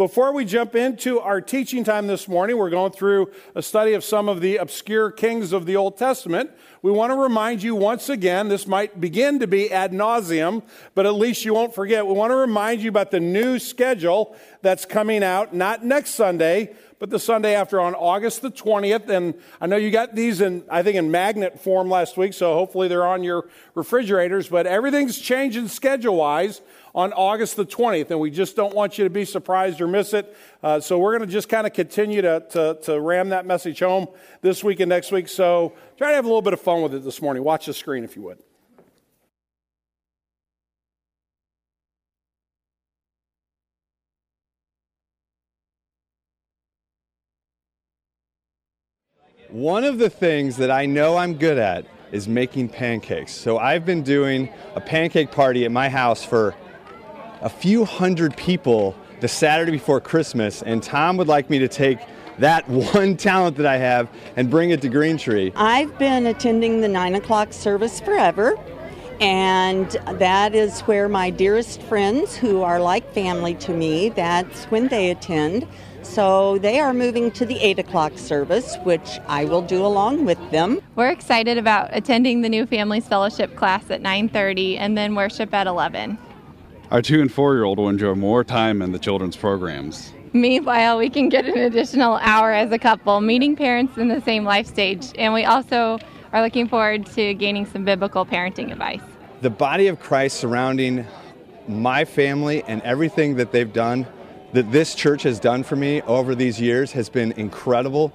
Before we jump into our teaching time this morning, we're going through a study of some of the obscure kings of the Old Testament. We want to remind you once again, this might begin to be ad nauseum, but at least you won't forget. We want to remind you about the new schedule that's coming out, not next Sunday, but the Sunday after on August the 20th. And I know you got these in, I think, in magnet form last week, so hopefully they're on your refrigerators, but everything's changing schedule wise on August the 20th, and we just don't want you to be surprised or miss it. Uh, so we're going to just kind of continue to, to, to ram that message home this week and next week. So try to have a little bit of fun with it this morning. Watch the screen if you would. One of the things that I know I'm good at is making pancakes. So I've been doing a pancake party at my house for a few hundred people the Saturday before Christmas, and Tom would like me to take that one talent that I have and bring it to Green Tree. I've been attending the 9 o'clock service forever, and that is where my dearest friends, who are like family to me, that's when they attend. So they are moving to the 8 o'clock service, which I will do along with them. We're excited about attending the new Families Fellowship class at 9.30 and then worship at 11. Our two and four year old will enjoy more time in the children's programs. Meanwhile, we can get an additional hour as a couple, meeting parents in the same life stage, and we also are looking forward to gaining some biblical parenting advice. The body of Christ surrounding my family and everything that they've done, that this church has done for me over these years, has been incredible.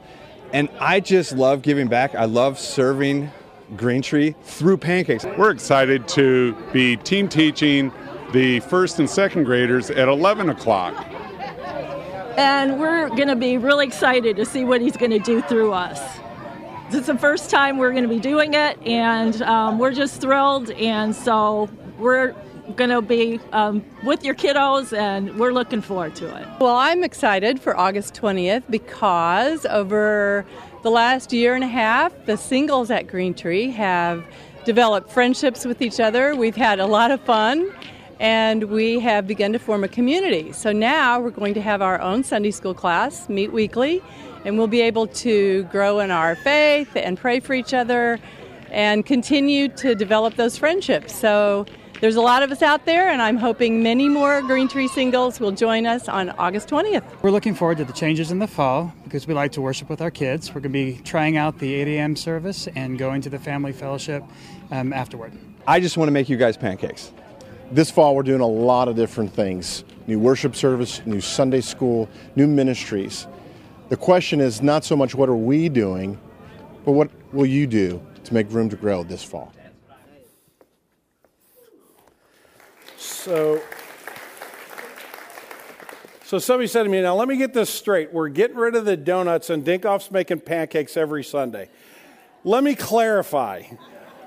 And I just love giving back. I love serving Green Tree through pancakes. We're excited to be team teaching the first and second graders at 11 o'clock. And we're going to be really excited to see what he's going to do through us. It's the first time we're going to be doing it, and um, we're just thrilled. And so we're going to be um, with your kiddos, and we're looking forward to it. Well, I'm excited for August 20th because over the last year and a half, the singles at Green Tree have developed friendships with each other. We've had a lot of fun and we have begun to form a community. So now we're going to have our own Sunday school class, meet weekly, and we'll be able to grow in our faith and pray for each other and continue to develop those friendships. So there's a lot of us out there, and I'm hoping many more Green Tree singles will join us on August 20th. We're looking forward to the changes in the fall because we like to worship with our kids. We're going to be trying out the 8 a.m. service and going to the family fellowship um, afterward. I just want to make you guys pancakes. This fall, we're doing a lot of different things new worship service, new Sunday school, new ministries. The question is not so much what are we doing, but what will you do to make room to grow this fall? So, so somebody said to me, now let me get this straight. We're getting rid of the donuts and Dinkoff's making pancakes every Sunday. Let me clarify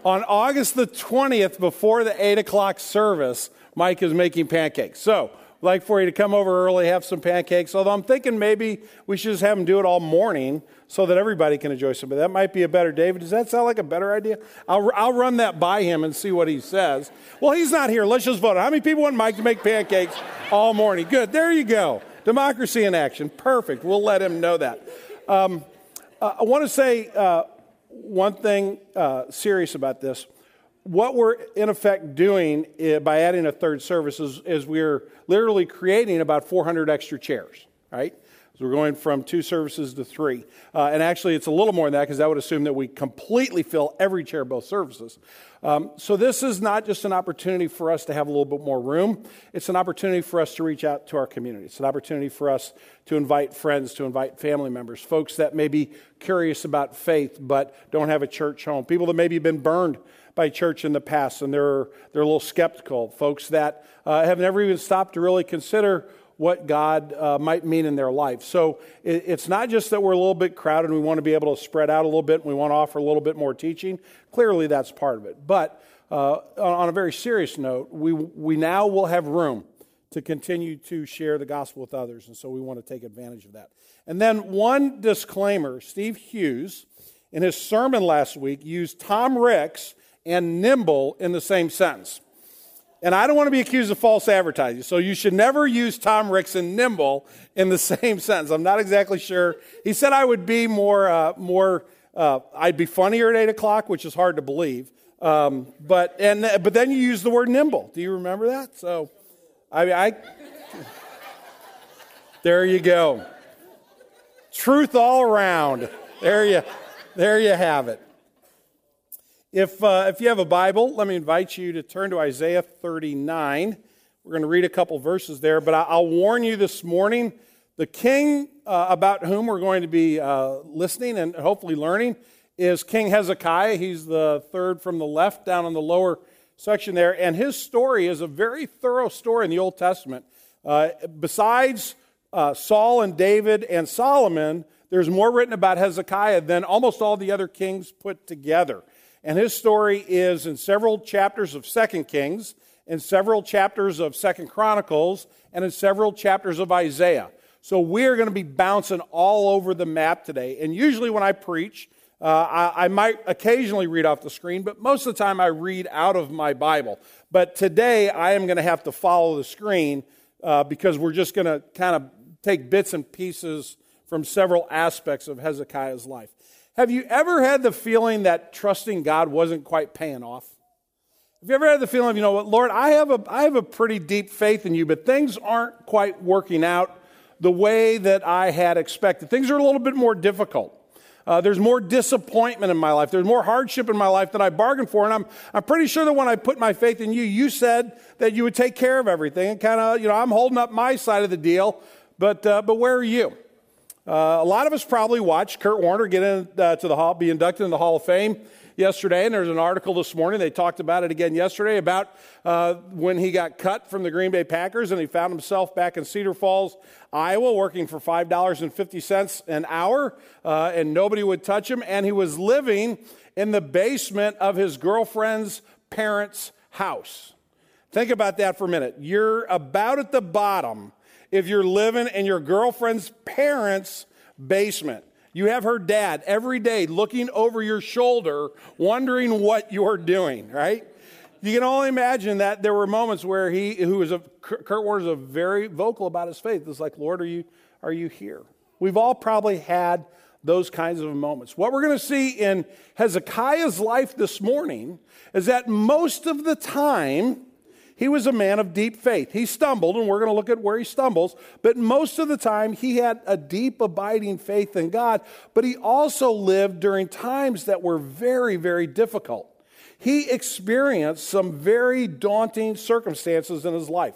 on August the 20th, before the 8 o'clock service, Mike is making pancakes. So, I'd like for you to come over early, have some pancakes. Although I'm thinking maybe we should just have him do it all morning so that everybody can enjoy some. But that might be a better, David. Does that sound like a better idea? I'll, I'll run that by him and see what he says. Well, he's not here. Let's just vote. How many people want Mike to make pancakes all morning? Good. There you go. Democracy in action. Perfect. We'll let him know that. Um, uh, I want to say, uh, one thing uh, serious about this. What we're in effect doing uh, by adding a third service is, is we're literally creating about 400 extra chairs, right? So we're going from two services to three. Uh, and actually, it's a little more than that because that would assume that we completely fill every chair, both services. Um, so this is not just an opportunity for us to have a little bit more room. It's an opportunity for us to reach out to our community. It's an opportunity for us to invite friends, to invite family members, folks that may be curious about faith but don't have a church home, people that maybe have been burned by church in the past and they're, they're a little skeptical, folks that uh, have never even stopped to really consider what God uh, might mean in their life. So it, it's not just that we're a little bit crowded and we want to be able to spread out a little bit and we want to offer a little bit more teaching. Clearly, that's part of it. But uh, on a very serious note, we, we now will have room to continue to share the gospel with others. And so we want to take advantage of that. And then one disclaimer Steve Hughes, in his sermon last week, used Tom Ricks and nimble in the same sentence. And I don't want to be accused of false advertising. So you should never use Tom Ricks and nimble in the same sentence. I'm not exactly sure. He said I would be more, uh, more, uh, I'd be funnier at eight o'clock, which is hard to believe. Um, but, and, but then you use the word nimble. Do you remember that? So, I mean, I, there you go. Truth all around. There you, there you have it. If, uh, if you have a Bible, let me invite you to turn to Isaiah 39. We're going to read a couple verses there, but I'll warn you this morning the king uh, about whom we're going to be uh, listening and hopefully learning is King Hezekiah. He's the third from the left down in the lower section there. And his story is a very thorough story in the Old Testament. Uh, besides uh, Saul and David and Solomon, there's more written about Hezekiah than almost all the other kings put together. And his story is in several chapters of Second Kings, in several chapters of Second Chronicles, and in several chapters of Isaiah. So we're going to be bouncing all over the map today. And usually when I preach, uh, I, I, might occasionally read off the screen, but most of the time I read out of my Bible. But today I am going to have to follow the screen uh, because we're just going to kind of take bits and pieces from several aspects of Hezekiah's life. Have you ever had the feeling that trusting God wasn't quite paying off? Have you ever had the feeling of, you know what, Lord, I have a, I have a pretty deep faith in you, but things aren't quite working out the way that I had expected? Things are a little bit more difficult. Uh, there's more disappointment in my life. There's more hardship in my life than I bargained for. And I'm, I'm pretty sure that when I put my faith in you, you said that you would take care of everything. And kind of, you know, I'm holding up my side of the deal, but, uh, but where are you? Uh, a lot of us probably watched Kurt Warner get into uh, the hall, be inducted in the Hall of Fame yesterday, and there's an article this morning. They talked about it again yesterday about uh, when he got cut from the Green Bay Packers and he found himself back in Cedar Falls, Iowa, working for $5.50 an hour, uh, and nobody would touch him. And he was living in the basement of his girlfriend's parents' house. Think about that for a minute. You're about at the bottom if you're living in your girlfriend's parents' basement. You have her dad every day looking over your shoulder, wondering what you're doing, right? You can only imagine that there were moments where he, who was a, Kurt Warner's a very vocal about his faith. It's like, Lord, are you, are you here? We've all probably had those kinds of moments. What we're going to see in Hezekiah's life this morning is that most of the time, he was a man of deep faith. He stumbled, and we're going to look at where he stumbles, but most of the time he had a deep, abiding faith in God, but he also lived during times that were very, very difficult. He experienced some very daunting circumstances in his life.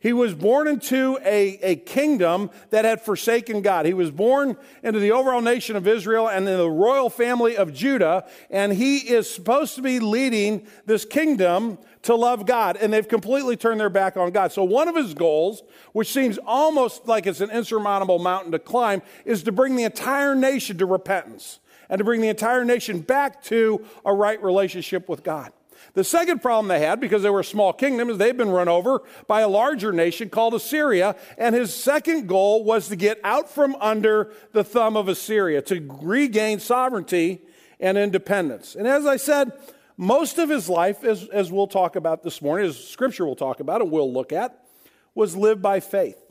He was born into a, a kingdom that had forsaken God. He was born into the overall nation of Israel and in the royal family of Judah, and he is supposed to be leading this kingdom to love God, and they've completely turned their back on God. So, one of his goals, which seems almost like it's an insurmountable mountain to climb, is to bring the entire nation to repentance and to bring the entire nation back to a right relationship with God. The second problem they had, because they were a small kingdom, is they've been run over by a larger nation called Assyria. And his second goal was to get out from under the thumb of Assyria, to regain sovereignty and independence. And as I said, most of his life, as, as we'll talk about this morning, as scripture will talk about and we'll look at, was lived by faith.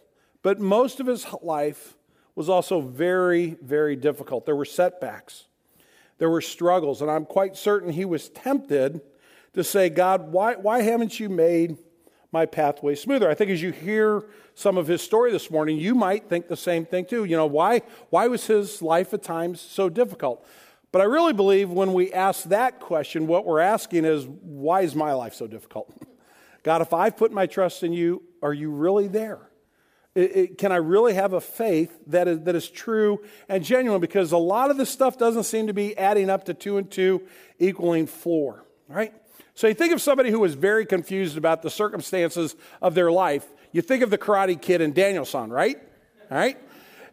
But most of his life was also very, very difficult. There were setbacks, there were struggles, and I'm quite certain he was tempted to say, God, why, why haven't you made my pathway smoother? I think as you hear some of his story this morning, you might think the same thing too. You know, why, why was his life at times so difficult? But I really believe when we ask that question, what we're asking is, why is my life so difficult? God, if I've put my trust in you, are you really there? It, it, can I really have a faith that is, that is true and genuine? Because a lot of this stuff doesn't seem to be adding up to two and two equaling four, right? So you think of somebody who was very confused about the circumstances of their life. You think of the karate kid and Daniel-san, right? All right?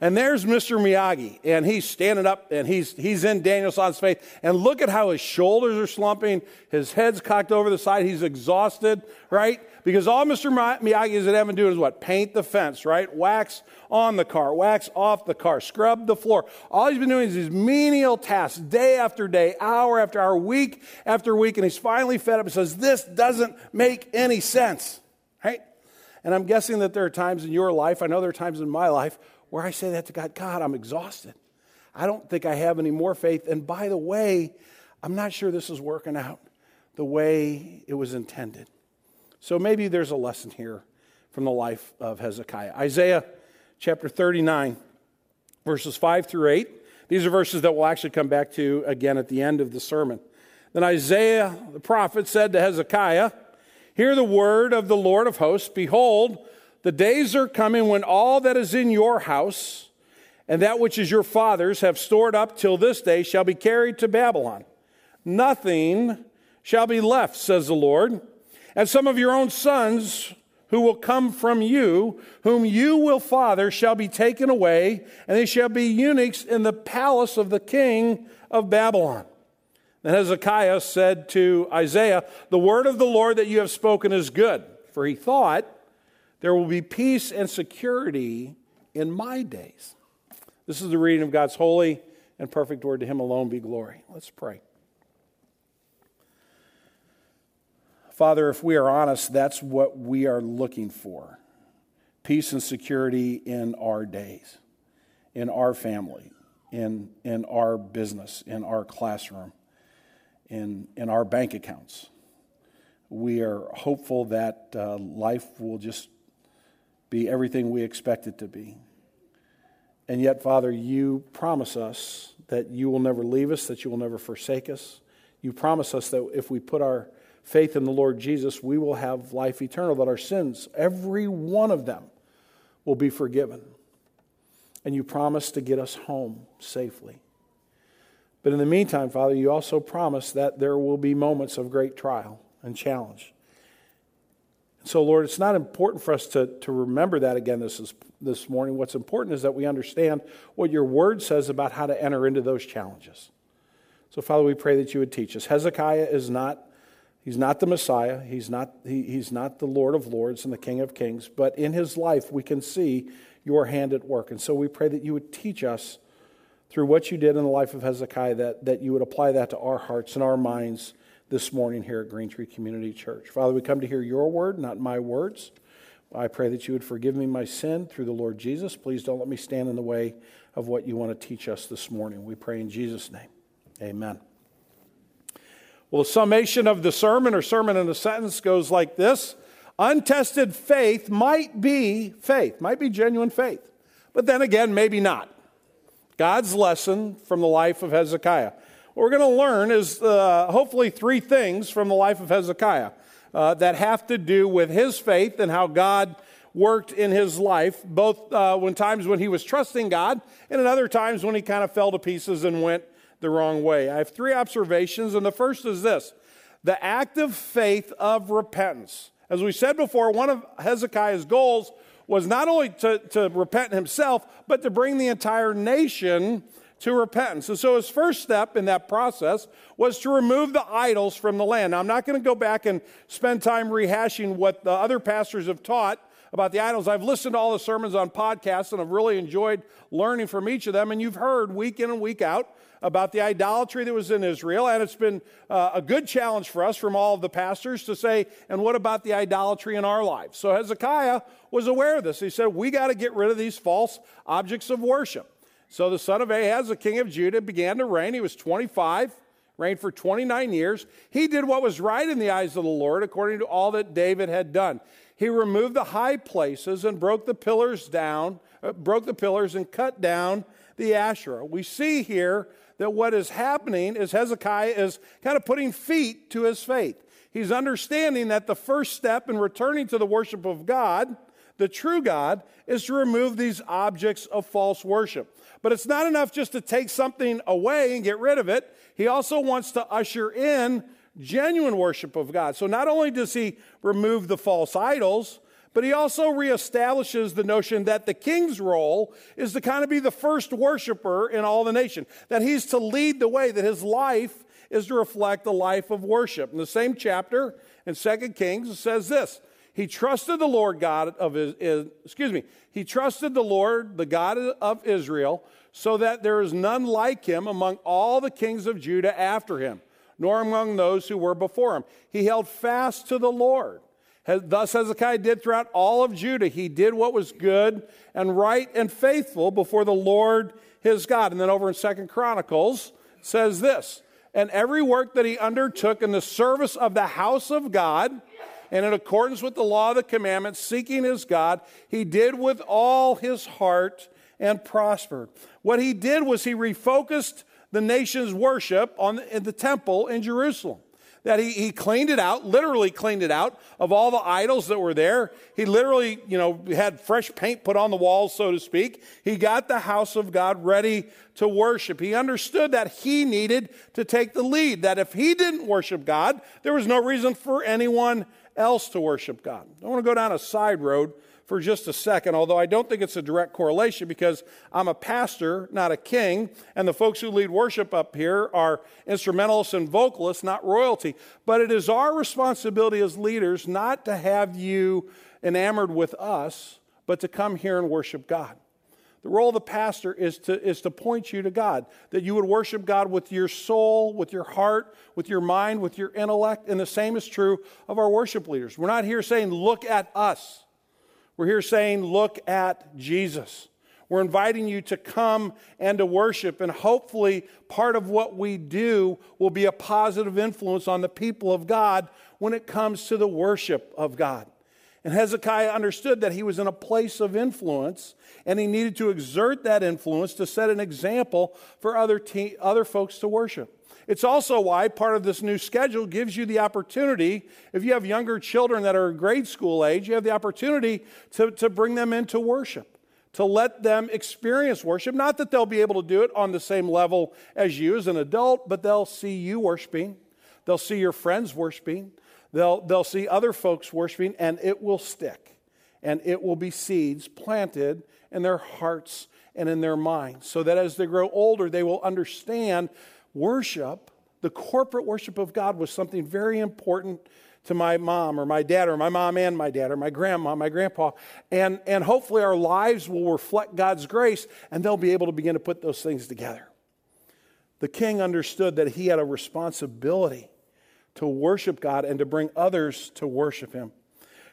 And there's Mr. Miyagi, and he's standing up and he's, he's in Daniel-san's face. And look at how his shoulders are slumping, his head's cocked over the side, he's exhausted, right? Because all Mr. Miyagi is at Evan doing is what? Paint the fence, right? Wax on the car, wax off the car, scrub the floor. All he's been doing is these menial tasks day after day, hour after hour, week after week, and he's finally fed up and says, This doesn't make any sense, right? And I'm guessing that there are times in your life, I know there are times in my life, where I say that to God God, I'm exhausted. I don't think I have any more faith. And by the way, I'm not sure this is working out the way it was intended. So maybe there's a lesson here from the life of Hezekiah. Isaiah chapter 39, verses 5 through 8. These are verses that we'll actually come back to again at the end of the sermon. Then Isaiah the prophet said to Hezekiah, Hear the word of the Lord of hosts. Behold, the days are coming when all that is in your house and that which is your father's have stored up till this day shall be carried to Babylon. Nothing shall be left, says the Lord. And some of your own sons who will come from you, whom you will father, shall be taken away, and they shall be eunuchs in the palace of the king of Babylon. Then Hezekiah said to Isaiah, The word of the Lord that you have spoken is good. For he thought, there will be peace and security in my days. This is the reading of God's holy and perfect word. To him alone be glory. Let's pray. Father, if we are honest, that's what we are looking for peace and security in our days, in our family, in, in our business, in our classroom, in, in our bank accounts. We are hopeful that uh, life will just be everything we expect it to be. And yet, Father, you promise us that you will never leave us, that you will never forsake us. You promise us that if we put our faith in the Lord Jesus, we will have life eternal, that our sins, every one of them, will be forgiven. And you promise to get us home safely. But in the meantime, Father, you also promise that there will be moments of great trial and challenge. So, Lord, it's not important for us to, to remember that again this, this morning. What's important is that we understand what your word says about how to enter into those challenges. So, Father, we pray that you would teach us. Hezekiah is not, he's not the Messiah, he's not, he, he's not the Lord of Lords and the King of Kings, but in his life we can see your hand at work. And so we pray that you would teach us through what you did in the life of Hezekiah, that, that you would apply that to our hearts and our minds this morning here at Green Tree Community Church. Father, we come to hear your word, not my words. I pray that you would forgive me my sin through the Lord Jesus. Please don't let me stand in the way of what you want to teach us this morning. We pray in Jesus' name. Amen. Well, the summation of the sermon or sermon in a sentence goes like this Untested faith might be faith, might be genuine faith, but then again, maybe not. God's lesson from the life of Hezekiah. What we're going to learn is uh, hopefully three things from the life of Hezekiah uh, that have to do with his faith and how God worked in his life, both uh, when times when he was trusting God and in other times when he kind of fell to pieces and went the wrong way. I have three observations, and the first is this the active faith of repentance. As we said before, one of Hezekiah's goals was not only to, to repent himself, but to bring the entire nation to repentance. And so his first step in that process was to remove the idols from the land. Now, I'm not going to go back and spend time rehashing what the other pastors have taught about the idols. I've listened to all the sermons on podcasts and I've really enjoyed learning from each of them. And you've heard week in and week out about the idolatry that was in Israel. And it's been uh, a good challenge for us from all of the pastors to say, and what about the idolatry in our lives? So Hezekiah was aware of this. He said, we got to get rid of these false objects of worship. So the son of Ahaz, the king of Judah, began to reign. He was 25, reigned for 29 years. He did what was right in the eyes of the Lord, according to all that David had done. He removed the high places and broke the pillars down, uh, broke the pillars and cut down the Asherah. We see here that what is happening is Hezekiah is kind of putting feet to his faith. He's understanding that the first step in returning to the worship of God, the true God, is to remove these objects of false worship. But it's not enough just to take something away and get rid of it. He also wants to usher in genuine worship of God. So not only does he remove the false idols, But he also reestablishes the notion that the king's role is to kind of be the first worshiper in all the nation, that he's to lead the way, that his life is to reflect the life of worship. In the same chapter in 2 Kings, it says this He trusted the Lord God of his, excuse me, he trusted the Lord, the God of Israel, so that there is none like him among all the kings of Judah after him, nor among those who were before him. He held fast to the Lord Thus Hezekiah did throughout all of Judah. He did what was good and right and faithful before the Lord his God. And then over in Second Chronicles says this, and every work that he undertook in the service of the house of God, and in accordance with the law of the commandments, seeking his God, he did with all his heart and prospered. What he did was he refocused the nation's worship on the, in the temple in Jerusalem that he, he cleaned it out, literally cleaned it out of all the idols that were there. He literally, you know, had fresh paint put on the walls, so to speak. He got the house of God ready to worship. He understood that he needed to take the lead, that if he didn't worship God, there was no reason for anyone else to worship God. I want to go down a side road for just a second, although I don't think it's a direct correlation because I'm a pastor, not a king, and the folks who lead worship up here are instrumentalists and vocalists, not royalty. But it is our responsibility as leaders not to have you enamored with us, but to come here and worship God. The role of the pastor is to, is to point you to God, that you would worship God with your soul, with your heart, with your mind, with your intellect. And the same is true of our worship leaders. We're not here saying, look at us. We're here saying, look at Jesus. We're inviting you to come and to worship, and hopefully, part of what we do will be a positive influence on the people of God when it comes to the worship of God. And Hezekiah understood that he was in a place of influence, and he needed to exert that influence to set an example for other, te- other folks to worship. It's also why part of this new schedule gives you the opportunity, if you have younger children that are grade school age, you have the opportunity to, to bring them into worship, to let them experience worship. Not that they'll be able to do it on the same level as you as an adult, but they'll see you worshiping, they'll see your friends worshiping, they'll, they'll see other folks worshiping, and it will stick. And it will be seeds planted in their hearts and in their minds, so that as they grow older, they will understand worship, the corporate worship of God, was something very important to my mom or my dad or my mom and my dad or my grandma, my grandpa. And, and hopefully our lives will reflect God's grace and they'll be able to begin to put those things together. The king understood that he had a responsibility to worship God and to bring others to worship him.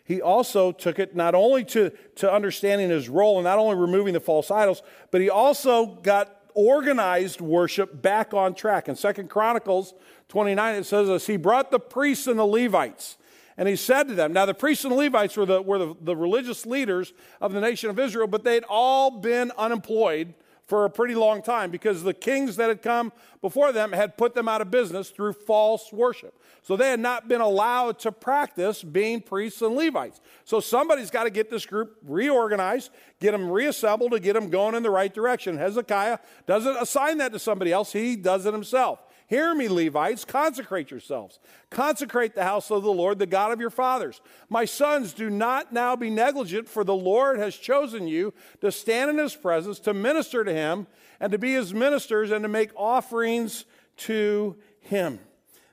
He also took it not only to, to understanding his role and not only removing the false idols, but he also got organized worship back on track. In Second Chronicles 29, it says this He brought the priests and the Levites. And he said to them, now the priests and the Levites were the, were the, the religious leaders of the nation of Israel, but they'd all been unemployed for a pretty long time because the kings that had come before them had put them out of business through false worship. So they had not been allowed to practice being priests and Levites. So somebody's got to get this group reorganized, get them reassembled, to get them going in the right direction. Hezekiah doesn't assign that to somebody else, he does it himself. Hear me, Levites, consecrate yourselves. Consecrate the house of the Lord, the God of your fathers. My sons, do not now be negligent, for the Lord has chosen you to stand in his presence, to minister to him, and to be his ministers, and to make offerings to him.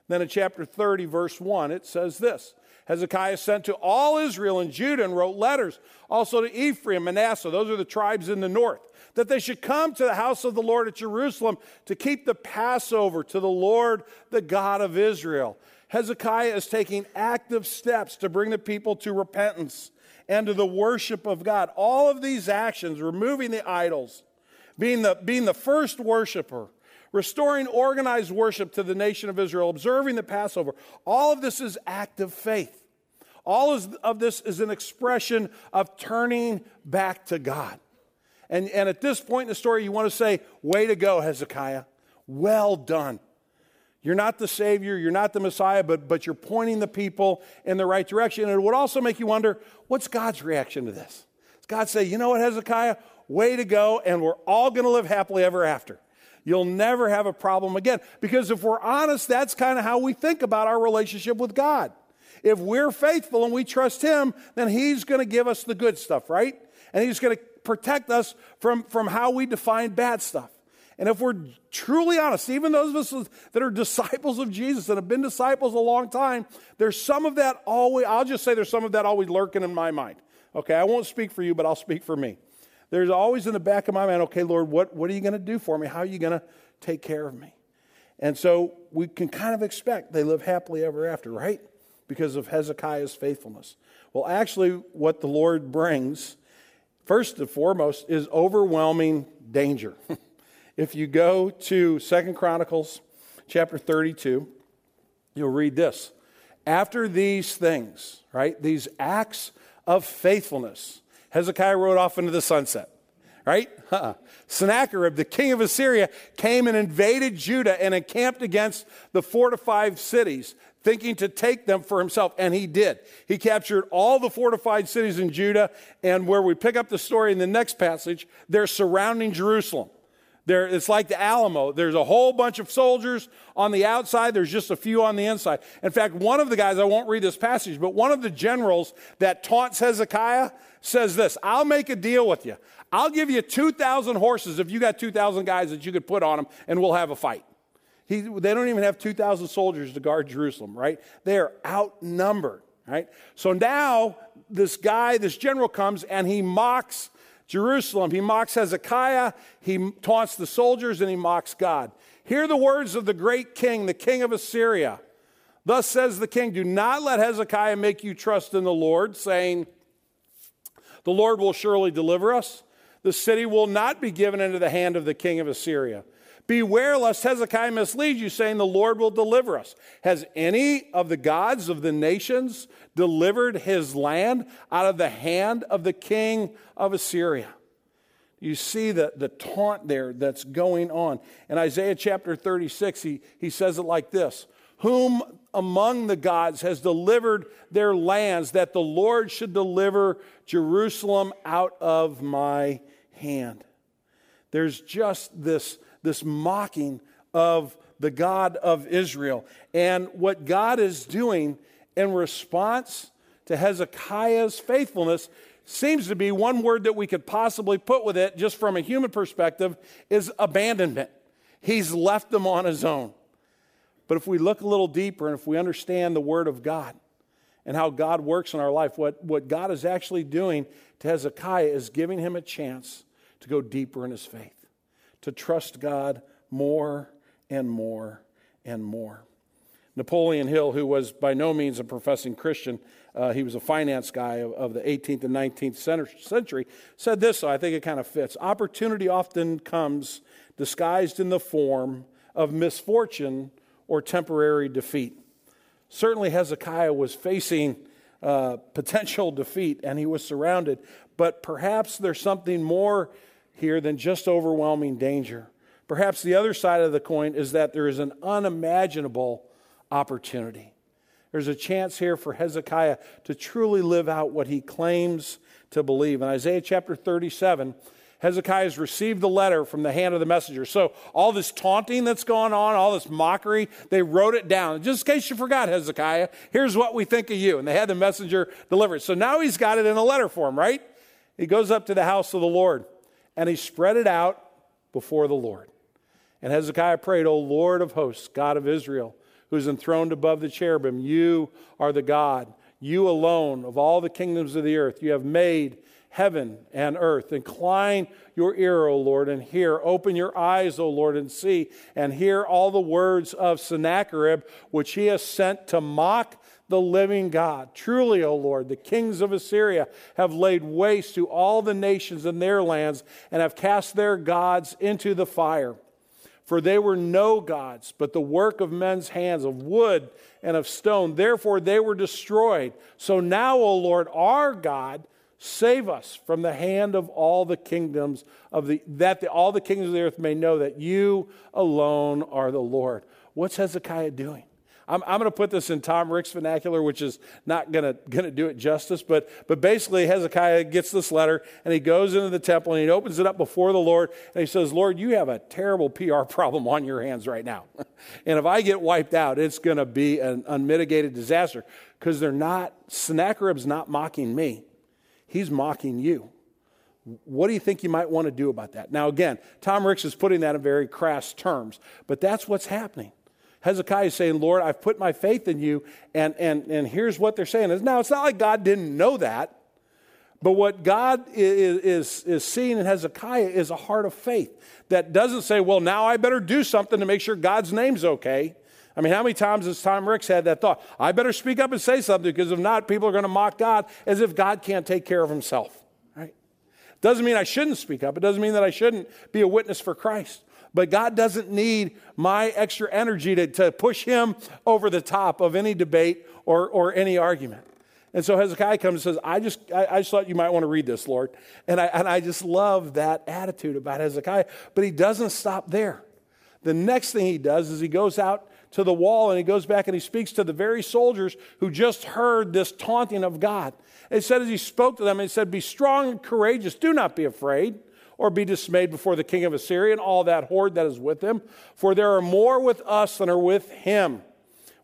Then in chapter 30, verse 1, it says this Hezekiah sent to all Israel and Judah and wrote letters, also to Ephraim, and Manasseh, those are the tribes in the north, that they should come to the house of the Lord at Jerusalem to keep the Passover to the Lord, the God of Israel. Hezekiah is taking active steps to bring the people to repentance and to the worship of God. All of these actions, removing the idols, being the, being the first worshiper, restoring organized worship to the nation of Israel, observing the Passover. All of this is active faith. All of this is an expression of turning back to God. And, and at this point in the story, you want to say, Way to go, Hezekiah. Well done. You're not the Savior, you're not the Messiah, but, but you're pointing the people in the right direction. And it would also make you wonder what's God's reaction to this? Does God say, You know what, Hezekiah? Way to go, and we're all going to live happily ever after. You'll never have a problem again. Because if we're honest, that's kind of how we think about our relationship with God. If we're faithful and we trust Him, then He's going to give us the good stuff, right? And He's going to protect us from, from how we define bad stuff. And if we're truly honest, even those of us that are disciples of Jesus, that have been disciples a long time, there's some of that always, I'll just say there's some of that always lurking in my mind. Okay, I won't speak for you, but I'll speak for me. There's always in the back of my mind, okay, Lord, what, what are you going to do for me? How are you going to take care of me? And so we can kind of expect they live happily ever after, right? Because of Hezekiah's faithfulness. Well, actually, what the Lord brings, first and foremost, is overwhelming danger. if you go to Second Chronicles chapter 32, you'll read this. After these things, right, these acts of faithfulness, Hezekiah rode off into the sunset, right? Sennacherib, the king of Assyria, came and invaded Judah and encamped against the fortified cities, thinking to take them for himself. And he did. He captured all the fortified cities in Judah. And where we pick up the story in the next passage, they're surrounding Jerusalem. There, it's like the Alamo. There's a whole bunch of soldiers on the outside. There's just a few on the inside. In fact, one of the guys, I won't read this passage, but one of the generals that taunts Hezekiah says this I'll make a deal with you. I'll give you 2,000 horses if you got 2,000 guys that you could put on them, and we'll have a fight. He, they don't even have 2,000 soldiers to guard Jerusalem, right? They are outnumbered, right? So now this guy, this general comes and he mocks Jerusalem. He mocks Hezekiah, he taunts the soldiers, and he mocks God. Hear the words of the great king, the king of Assyria. Thus says the king, Do not let Hezekiah make you trust in the Lord, saying, The Lord will surely deliver us. The city will not be given into the hand of the king of Assyria. Beware lest Hezekiah mislead you, saying, The Lord will deliver us. Has any of the gods of the nations delivered his land out of the hand of the king of Assyria. You see the, the taunt there that's going on. In Isaiah chapter 36, he, he says it like this Whom among the gods has delivered their lands, that the Lord should deliver Jerusalem out of my hand? There's just this, this mocking of the God of Israel. And what God is doing in response to Hezekiah's faithfulness seems to be one word that we could possibly put with it, just from a human perspective, is abandonment. He's left them on his own. But if we look a little deeper and if we understand the Word of God and how God works in our life, what, what God is actually doing to Hezekiah is giving him a chance to go deeper in his faith, to trust God more and more and more. Napoleon Hill, who was by no means a professing Christian, uh, he was a finance guy of, of, the 18th and 19th century, said this, so I think it kind of fits. Opportunity often comes disguised in the form of misfortune or temporary defeat. Certainly, Hezekiah was facing uh, potential defeat and he was surrounded, but perhaps there's something more here than just overwhelming danger. Perhaps the other side of the coin is that there is an unimaginable opportunity. There's a chance here for Hezekiah to truly live out what he claims to believe. In Isaiah chapter 37, Hezekiah has received the letter from the hand of the messenger. So, all this taunting that's going on, all this mockery, they wrote it down. Just in case you forgot, Hezekiah, here's what we think of you. And they had the messenger deliver it. So now he's got it in a letter form, right? He goes up to the house of the Lord and he spread it out before the Lord. And Hezekiah prayed, O Lord of hosts, God of Israel, who's enthroned above the cherubim. You are the God, you alone of all the kingdoms of the earth. You have made heaven and earth. Incline your ear, O Lord, and hear. Open your eyes, O Lord, and see, and hear all the words of Sennacherib, which he has sent to mock the living God. Truly, O Lord, the kings of Assyria have laid waste to all the nations in their lands and have cast their gods into the fire. For they were no gods, but the work of men's hands, of wood and of stone. Therefore they were destroyed. So now, O Lord, our God, save us from the hand of all the kingdoms of the that the, all the kingdoms of the earth may know that you alone are the Lord. What's Hezekiah doing? I'm, I'm going to put this in Tom Rick's vernacular, which is not going to do it justice. But, but basically, Hezekiah gets this letter and he goes into the temple and he opens it up before the Lord and he says, Lord, you have a terrible PR problem on your hands right now. and if I get wiped out, it's going to be an unmitigated disaster because they're not, Sennacherib's not mocking me, he's mocking you. What do you think you might want to do about that? Now, again, Tom Ricks is putting that in very crass terms, but that's what's happening. Hezekiah is saying, Lord, I've put my faith in you, and, and, and here's what they're saying. is Now, it's not like God didn't know that, but what God is, is, is seeing in Hezekiah is a heart of faith that doesn't say, well, now I better do something to make sure God's name's okay. I mean, how many times has Tom Ricks had that thought? I better speak up and say something because if not, people are going to mock God as if God can't take care of himself. Right? Doesn't mean I shouldn't speak up. It doesn't mean that I shouldn't be a witness for Christ. But God doesn't need my extra energy to, to push him over the top of any debate or, or any argument. And so Hezekiah comes and says, I just, I, I, just thought you might want to read this, Lord. And I, and I just love that attitude about Hezekiah. But he doesn't stop there. The next thing he does is he goes out to the wall and he goes back and he speaks to the very soldiers who just heard this taunting of God. It said as he spoke to them, he said, Be strong and courageous. Do not be afraid or be dismayed before the king of Assyria and all that horde that is with him. For there are more with us than are with him.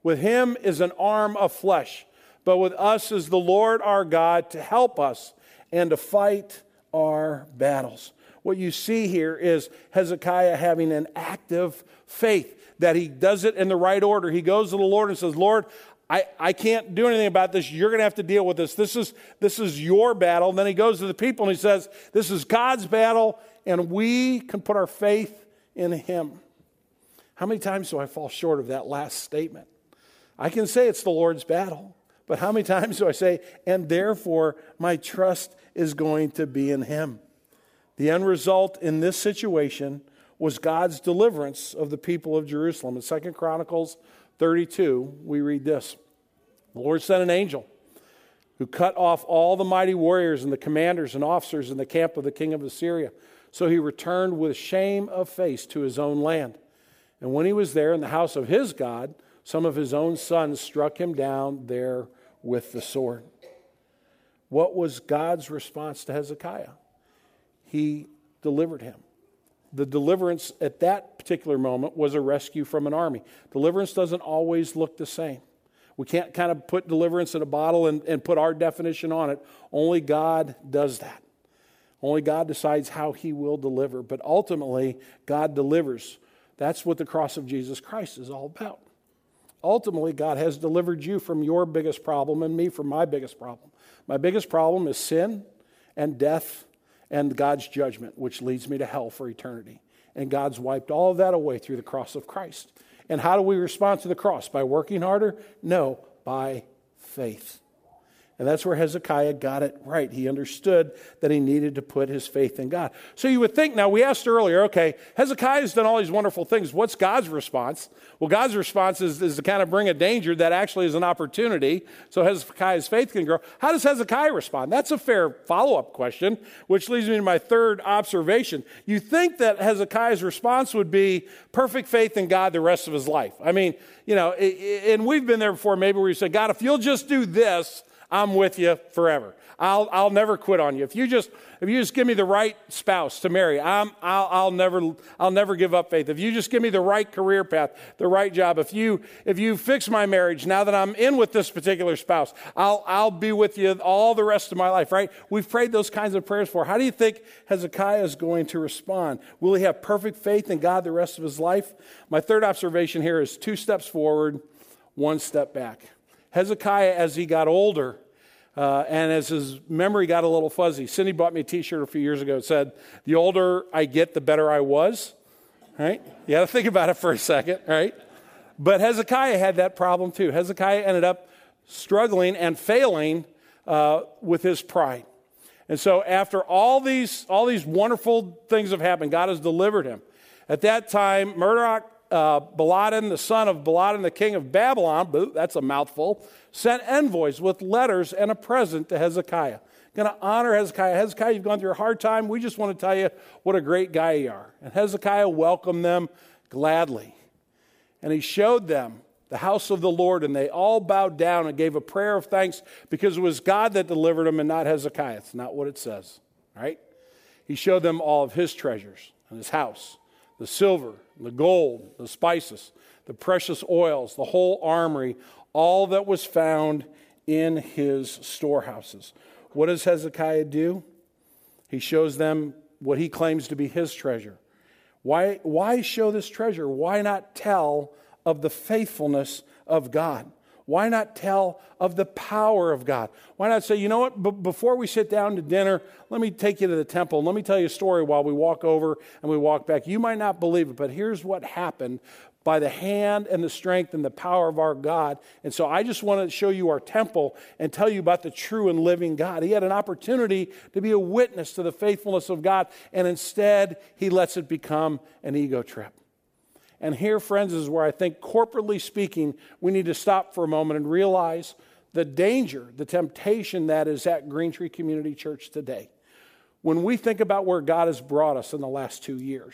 With him is an arm of flesh, but with us is the Lord our God to help us and to fight our battles. What you see here is Hezekiah having an active faith that he does it in the right order. He goes to the Lord and says, Lord, I, I can't do anything about this. You're going to have to deal with this. This is, this is your battle. And then he goes to the people and he says, This is God's battle, and we can put our faith in him. How many times do I fall short of that last statement? I can say it's the Lord's battle, but how many times do I say, and therefore my trust is going to be in him? The end result in this situation was God's deliverance of the people of Jerusalem. In Second Chronicles 32, we read this The Lord sent an angel who cut off all the mighty warriors and the commanders and officers in the camp of the king of Assyria. So he returned with shame of face to his own land. And when he was there in the house of his God, some of his own sons struck him down there with the sword. What was God's response to Hezekiah? He delivered him the deliverance at that particular moment was a rescue from an army. Deliverance doesn't always look the same. We can't kind of put deliverance in a bottle and, and put our definition on it. Only God does that. Only God decides how He will deliver. But ultimately, God delivers. That's what the cross of Jesus Christ is all about. Ultimately, God has delivered you from your biggest problem and me from my biggest problem. My biggest problem is sin and death and God's judgment, which leads me to hell for eternity. And God's wiped all of that away through the cross of Christ. And how do we respond to the cross? By working harder? No, by faith. And that's where Hezekiah got it right. He understood that he needed to put his faith in God. So you would think, now we asked earlier, okay, Hezekiah's done all these wonderful things. What's God's response? Well, God's response is, is to kind of bring a danger that actually is an opportunity so Hezekiah's faith can grow. How does Hezekiah respond? That's a fair follow up question, which leads me to my third observation. You think that Hezekiah's response would be perfect faith in God the rest of his life. I mean, you know, and we've been there before, maybe where you say, God, if you'll just do this, I'm with you forever. I'll, I'll never quit on you. If you just, if you just give me the right spouse to marry, I'm, I'll, I'll never, I'll never give up faith. If you just give me the right career path, the right job, if you, if you fix my marriage now that I'm in with this particular spouse, I'll, I'll be with you all the rest of my life, right? We've prayed those kinds of prayers for. How do you think Hezekiah is going to respond? Will he have perfect faith in God the rest of his life? My third observation here is two steps forward, one step back. Hezekiah, as he got older, uh, and as his memory got a little fuzzy, Cindy bought me a t shirt a few years ago. It said, The older I get, the better I was. Right? You got to think about it for a second, right? But Hezekiah had that problem too. Hezekiah ended up struggling and failing uh, with his pride. And so, after all these, all these wonderful things have happened, God has delivered him. At that time, Merodach uh, Baladan, the son of Baladan, the king of Babylon, that's a mouthful, sent envoys with letters and a present to Hezekiah. Going to honor Hezekiah. Hezekiah, you've gone through a hard time. We just want to tell you what a great guy you are. And Hezekiah welcomed them gladly. And he showed them the house of the Lord, and they all bowed down and gave a prayer of thanks because it was God that delivered them and not Hezekiah. It's not what it says, right? He showed them all of his treasures and his house the silver, the gold, the spices, the precious oils, the whole armory, all that was found in his storehouses. What does Hezekiah do? He shows them what he claims to be his treasure. Why, why show this treasure? Why not tell of the faithfulness of God? Why not tell of the power of God? Why not say, you know what, B- before we sit down to dinner, let me take you to the temple. and Let me tell you a story while we walk over and we walk back. You might not believe it, but here's what happened by the hand and the strength and the power of our God. And so I just want to show you our temple and tell you about the true and living God. He had an opportunity to be a witness to the faithfulness of God, and instead he lets it become an ego trip. And here, friends, is where I think, corporately speaking, we need to stop for a moment and realize the danger, the temptation that is at Green Tree Community Church today. When we think about where God has brought us in the last two years,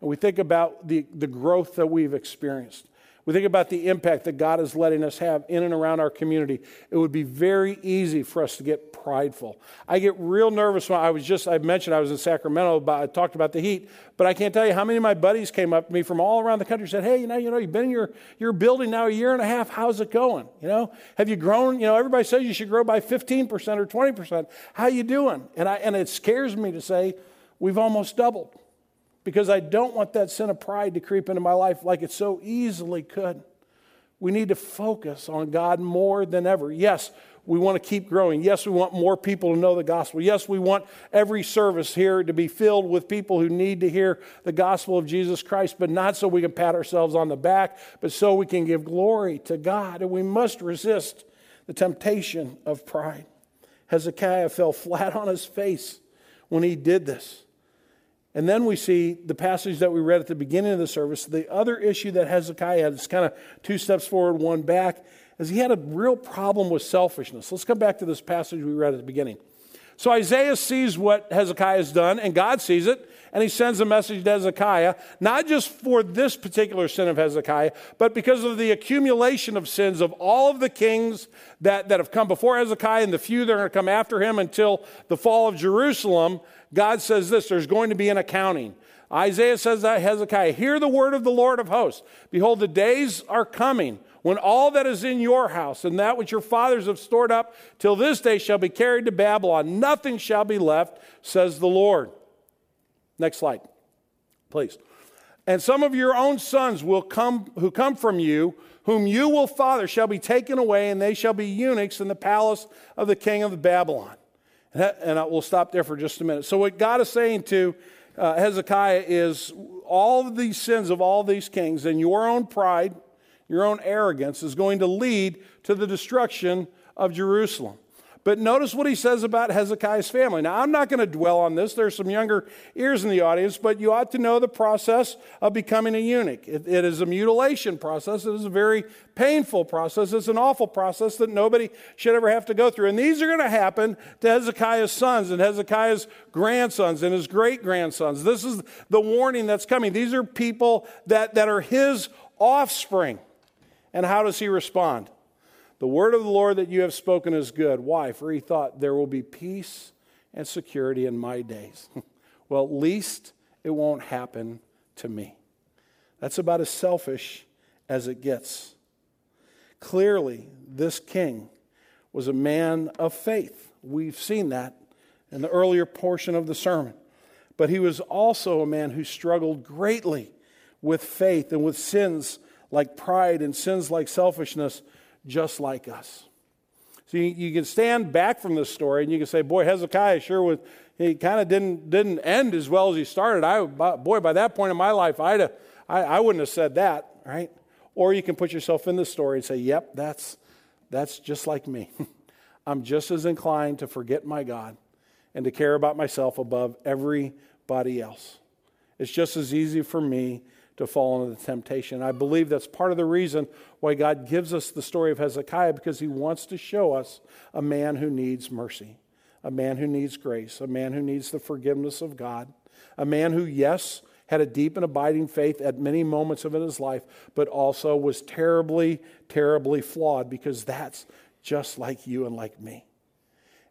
and we think about the, the growth that we've experienced, we think about the impact that God is letting us have in and around our community, it would be very easy for us to get prideful. I get real nervous when I was just, I mentioned I was in Sacramento, about, I talked about the heat, but I can't tell you how many of my buddies came up to me from all around the country and said, hey, you know, you know, you've been in your, your building now a year and a half. How's it going? You know, have you grown? You know, everybody says you should grow by 15% or 20%. How you doing? And, I, and it scares me to say we've almost doubled because I don't want that sin of pride to creep into my life like it so easily could. We need to focus on God more than ever. Yes, we want to keep growing. Yes, we want more people to know the gospel. Yes, we want every service here to be filled with people who need to hear the gospel of Jesus Christ, but not so we can pat ourselves on the back, but so we can give glory to God. And we must resist the temptation of pride. Hezekiah fell flat on his face when he did this. And then we see the passage that we read at the beginning of the service. The other issue that Hezekiah had is kind of two steps forward, one back, is he had a real problem with selfishness. Let's come back to this passage we read at the beginning. So Isaiah sees what Hezekiah has done, and God sees it, and he sends a message to Hezekiah, not just for this particular sin of Hezekiah, but because of the accumulation of sins of all of the kings that, that have come before Hezekiah and the few that are going to come after him until the fall of Jerusalem. God says this there's going to be an accounting. Isaiah says that Hezekiah, hear the word of the Lord of hosts. Behold, the days are coming when all that is in your house and that which your fathers have stored up till this day shall be carried to Babylon. Nothing shall be left, says the Lord. Next slide, please. And some of your own sons will come who come from you, whom you will father, shall be taken away, and they shall be eunuchs in the palace of the king of Babylon. And, that, and I will stop there for just a minute. So, what God is saying to uh, Hezekiah is all of these sins of all these kings and your own pride, your own arrogance is going to lead to the destruction of Jerusalem. But notice what he says about Hezekiah's family. Now, I'm not going to dwell on this. There's some younger ears in the audience, but you ought to know the process of becoming a eunuch. It, it is a mutilation process. It is a very painful process. It's an awful process that nobody should ever have to go through. And these are going to happen to Hezekiah's sons and Hezekiah's grandsons and his great grandsons. This is the warning that's coming. These are people that, that are his offspring. And how does he respond? The word of the Lord that you have spoken is good. Why? For he thought, there will be peace and security in my days. well, at least it won't happen to me. That's about as selfish as it gets. Clearly, this king was a man of faith. We've seen that in the earlier portion of the sermon. But he was also a man who struggled greatly with faith and with sins like pride and sins like selfishness just like us. So you, you, can stand back from this story and you can say, boy, Hezekiah sure was, he kind of didn't, didn't end as well as he started. I, boy, by that point in my life, I'd have, I, I wouldn't have said that, right? Or you can put yourself in the story and say, yep, that's, that's just like me. I'm just as inclined to forget my God and to care about myself above everybody else. It's just as easy for me to fall into the temptation. I believe that's part of the reason why God gives us the story of Hezekiah because he wants to show us a man who needs mercy, a man who needs grace, a man who needs the forgiveness of God, a man who, yes, had a deep and abiding faith at many moments of his life, but also was terribly, terribly flawed because that's just like you and like me.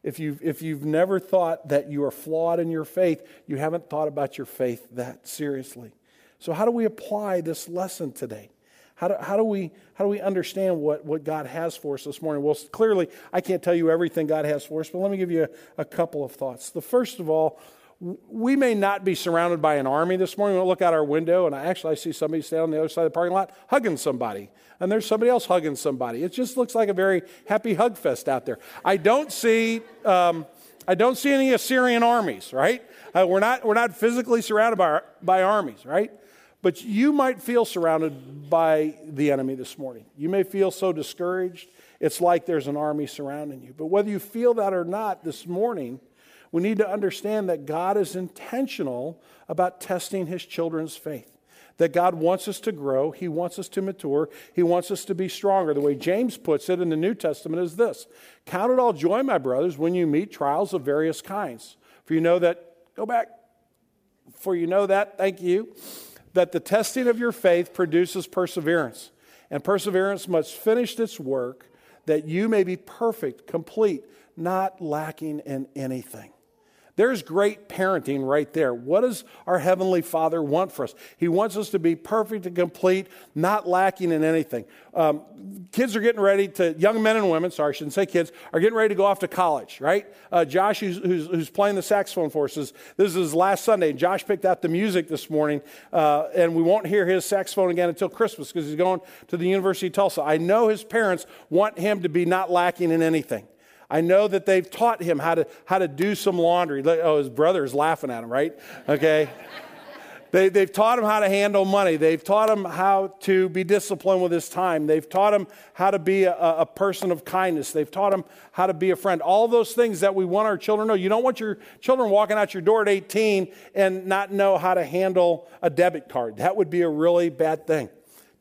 If you've, if you've never thought that you are flawed in your faith, you haven't thought about your faith that seriously. So, how do we apply this lesson today? How do, how do, we, how do we understand what, what God has for us this morning? Well, clearly, I can't tell you everything God has for us, but let me give you a, a couple of thoughts. The first of all, we may not be surrounded by an army this morning. We'll look out our window, and I actually I see somebody standing on the other side of the parking lot hugging somebody, and there's somebody else hugging somebody. It just looks like a very happy hug fest out there. I don't see um, I don't see any Assyrian armies, right? Uh, we're not we're not physically surrounded by by armies, right? But you might feel surrounded by the enemy this morning. You may feel so discouraged. It's like there's an army surrounding you. But whether you feel that or not this morning, we need to understand that God is intentional about testing his children's faith. That God wants us to grow, He wants us to mature, He wants us to be stronger. The way James puts it in the New Testament is this Count it all joy, my brothers, when you meet trials of various kinds. For you know that, go back, for you know that, thank you that the testing of your faith produces perseverance. And perseverance must finish its work that you may be perfect, complete, not lacking in anything. There's great parenting right there. What does our Heavenly Father want for us? He wants us to be perfect and complete, not lacking in anything. Um, kids are getting ready to, young men and women, sorry, I shouldn't say kids, are getting ready to go off to college, right? Uh, Josh, who's, who's, who's, playing the saxophone for us, is, this is last Sunday. Josh picked out the music this morning, uh, and we won't hear his saxophone again until Christmas because he's going to the University of Tulsa. I know his parents want him to be not lacking in anything. I know that they've taught him how to, how to do some laundry. Oh, his brother is laughing at him, right? Okay. They, they've taught him how to handle money. They've taught him how to be disciplined with his time. They've taught him how to be a, a, person of kindness. They've taught him how to be a friend. All those things that we want our children to know. You don't want your children walking out your door at 18 and not know how to handle a debit card. That would be a really bad thing.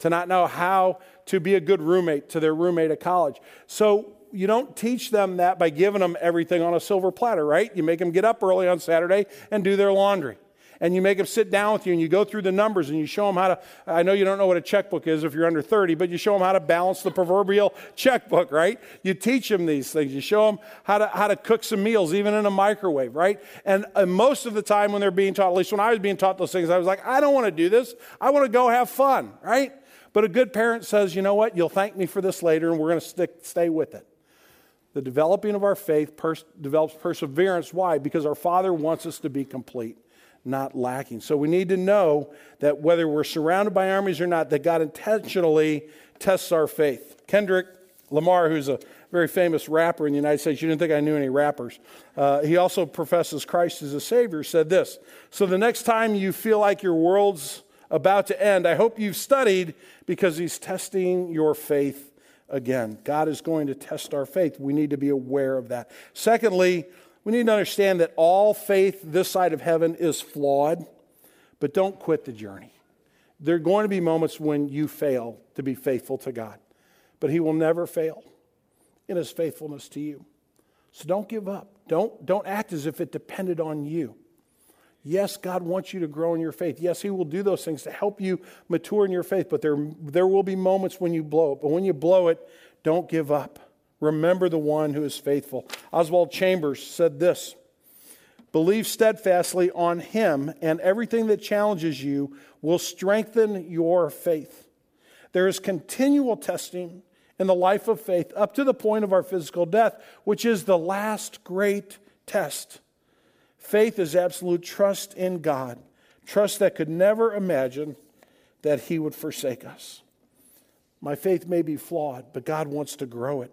To not know how to be a good roommate to their roommate at college. So you don't teach them that by giving them everything on a silver platter, right? You make them get up early on Saturday and do their laundry. And you make them sit down with you and you go through the numbers and you show them how to. I know you don't know what a checkbook is if you're under 30, but you show them how to balance the proverbial checkbook, right? You teach them these things. You show them how to, how to cook some meals, even in a microwave, right? And, and most of the time when they're being taught, at least when I was being taught those things, I was like, I don't want to do this. I want to go have fun, right? But a good parent says, you know what? You'll thank me for this later and we're going to stay with it. The developing of our faith pers- develops perseverance. Why? Because our Father wants us to be complete, not lacking. So we need to know that whether we're surrounded by armies or not, that God intentionally tests our faith. Kendrick Lamar, who's a very famous rapper in the United States, you didn't think I knew any rappers. Uh, he also professes Christ as a Savior, said this So the next time you feel like your world's about to end, I hope you've studied because He's testing your faith again. God is going to test our faith. We need to be aware of that. Secondly, we need to understand that all faith this side of heaven is flawed, but don't quit the journey. There are going to be moments when you fail to be faithful to God, but He will never fail in His faithfulness to you. So don't give up. Don't, don't act as if it depended on you. Yes, God wants you to grow in your faith. Yes, He will do those things to help you mature in your faith, but there, there will be moments when you blow it. But when you blow it, don't give up. Remember the one who is faithful. Oswald Chambers said this Believe steadfastly on Him, and everything that challenges you will strengthen your faith. There is continual testing in the life of faith up to the point of our physical death, which is the last great test. Faith is absolute trust in God, trust that could never imagine that He would forsake us. My faith may be flawed, but God wants to grow it.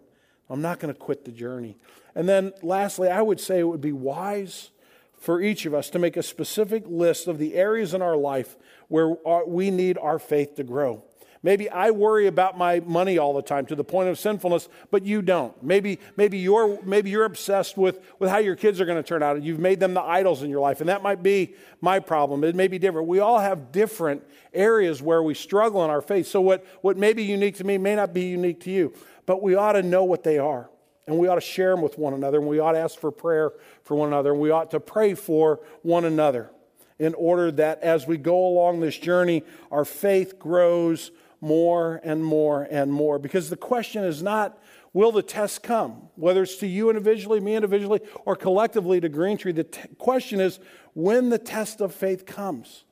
I'm not going to quit the journey. And then, lastly, I would say it would be wise for each of us to make a specific list of the areas in our life where uh, we need our faith to grow. Maybe I worry about my money all the time to the point of sinfulness, but you don't. Maybe, maybe, you're, maybe you're obsessed with, with how your kids are going to turn out. and You've made them the idols in your life, and that might be my problem. It may be different. We all have different areas where we struggle in our faith. So, what, what may be unique to me may not be unique to you, but we ought to know what they are. And we ought to share them with one another, and we ought to ask for prayer for one another, and we ought to pray for one another. in order that as we go along this journey, our faith grows more and more and more. Because the question is not, will the test come? Whether it's to you individually, me individually, or collectively to Green Tree, the t- question is, when the test of faith comes,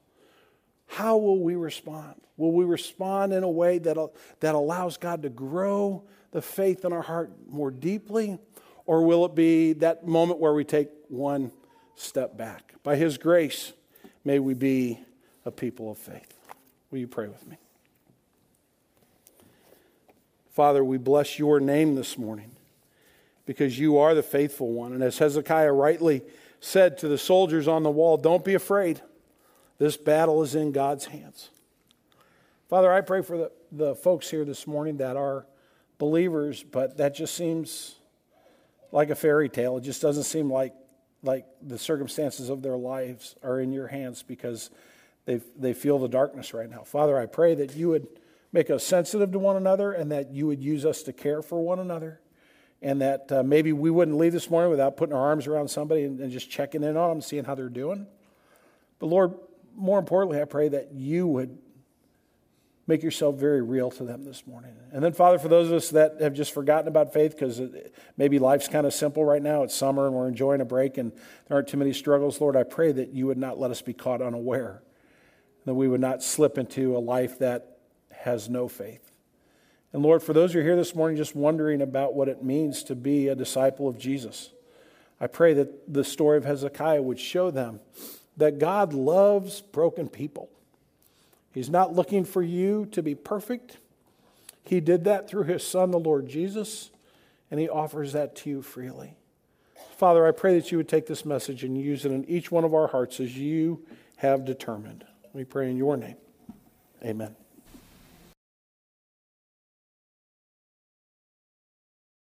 how will we respond? Will we respond in a way that, uh, that allows God to grow the faith in our heart more deeply? Or will it be that moment where we take one step back? By His grace, may we be a people of faith. Will you pray with me? Father, we bless your name this morning because you are the faithful one. And as Hezekiah rightly said to the soldiers on the wall, don't be afraid. This battle is in God's hands. Father, I pray for the, the folks here this morning that are believers, but that just seems like a fairy tale. It just doesn't seem like, like the circumstances of their lives are in your hands because they they feel the darkness right now. Father, I pray that you would make us sensitive to one another and that you would use us to care for one another. And that uh, maybe we wouldn't leave this morning without putting our arms around somebody and, and just checking in on them, seeing how they're doing. But Lord, more importantly, I pray that you would make yourself very real to them this morning. And then, Father, for those of us that have just forgotten about faith because maybe life's kind of simple right now, it's summer and we're enjoying a break and there aren't too many struggles, Lord, I pray that you would not let us be caught unaware, that we would not slip into a life that has no faith. And Lord, for those who are here this morning just wondering about what it means to be a disciple of Jesus, I pray that the story of Hezekiah would show them that God loves broken people. He's not looking for you to be perfect. He did that through his son, the Lord Jesus, and he offers that to you freely. Father, I pray that you would take this message and use it in each one of our hearts as you have determined. We pray in your name. Amen.